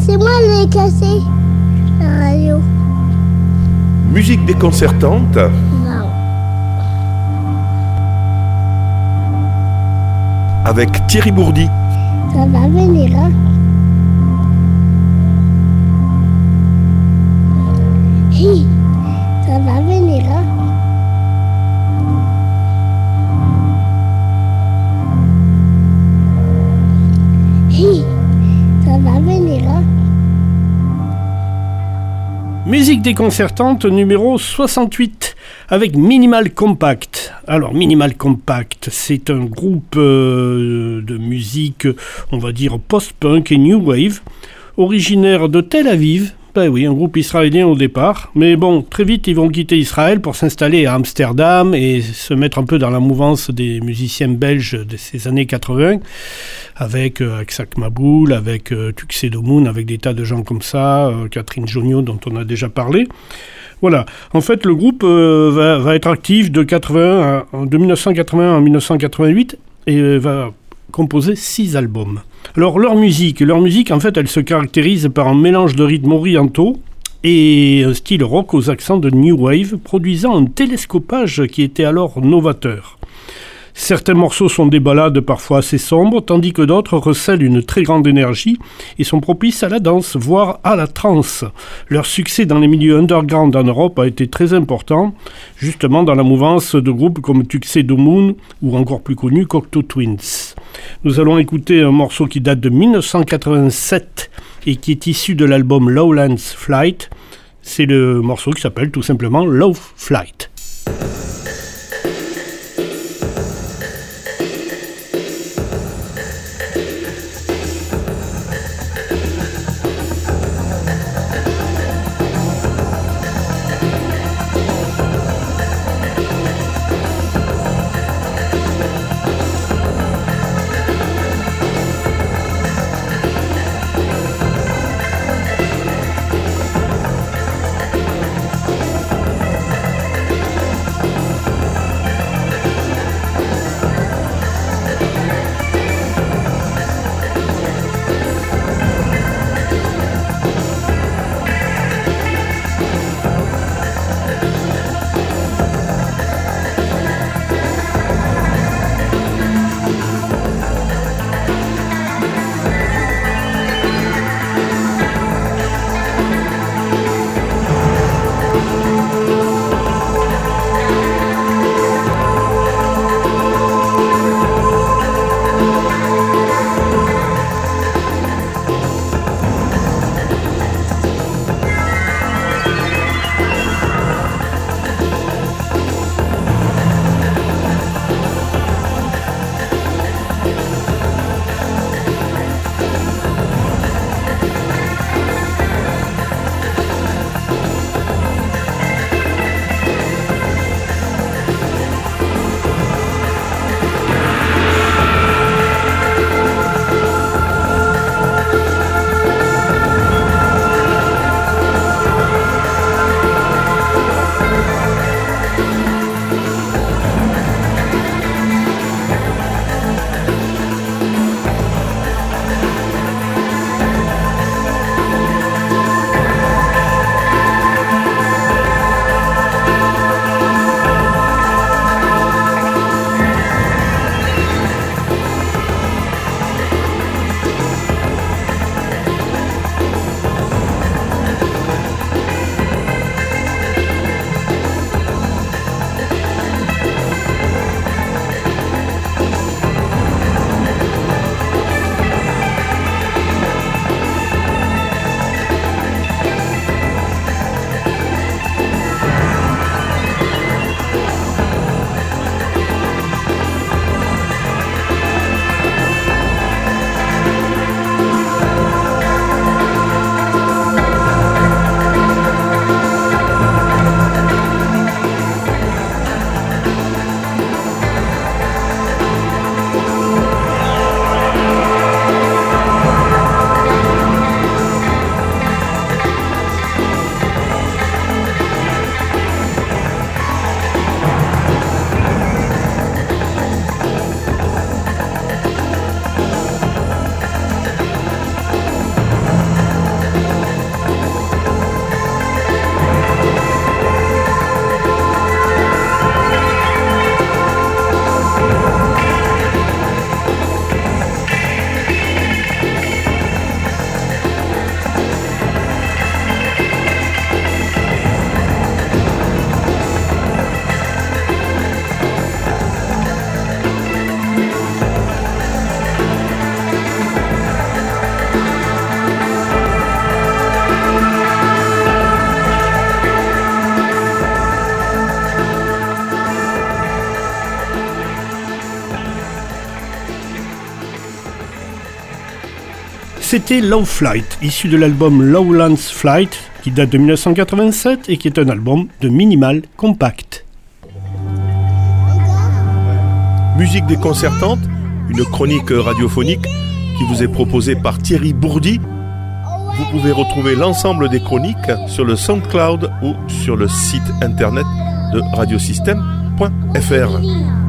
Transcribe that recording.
C'est moi qui ai cassé la radio. Musique déconcertante Non. avec Thierry Bourdi. Ça va venir, hein Hi, ça va venir, hein Musique déconcertante numéro 68 avec Minimal Compact. Alors Minimal Compact, c'est un groupe euh, de musique, on va dire post-punk et new wave, originaire de Tel Aviv. Ben oui, un groupe israélien au départ. Mais bon, très vite, ils vont quitter Israël pour s'installer à Amsterdam et se mettre un peu dans la mouvance des musiciens belges de ces années 80, avec euh, Aksak Maboul, avec euh, Tuxedo avec des tas de gens comme ça, euh, Catherine Jonio, dont on a déjà parlé. Voilà. En fait, le groupe euh, va, va être actif de, 80 à- de 1981 à 1988 et va composer six albums. Alors leur musique, leur musique en fait elle se caractérise par un mélange de rythmes orientaux et un style rock aux accents de new wave, produisant un télescopage qui était alors novateur. Certains morceaux sont des ballades parfois assez sombres, tandis que d'autres recèlent une très grande énergie et sont propices à la danse, voire à la trance. Leur succès dans les milieux underground en Europe a été très important, justement dans la mouvance de groupes comme Tuxedo Moon ou encore plus connu Cocteau Twins. Nous allons écouter un morceau qui date de 1987 et qui est issu de l'album Lowlands Flight. C'est le morceau qui s'appelle tout simplement Low Flight. C'était Low Flight, issu de l'album Lowlands Flight, qui date de 1987 et qui est un album de minimal compact. Musique déconcertante, une chronique radiophonique qui vous est proposée par Thierry Bourdi. Vous pouvez retrouver l'ensemble des chroniques sur le SoundCloud ou sur le site internet de radiosystème.fr.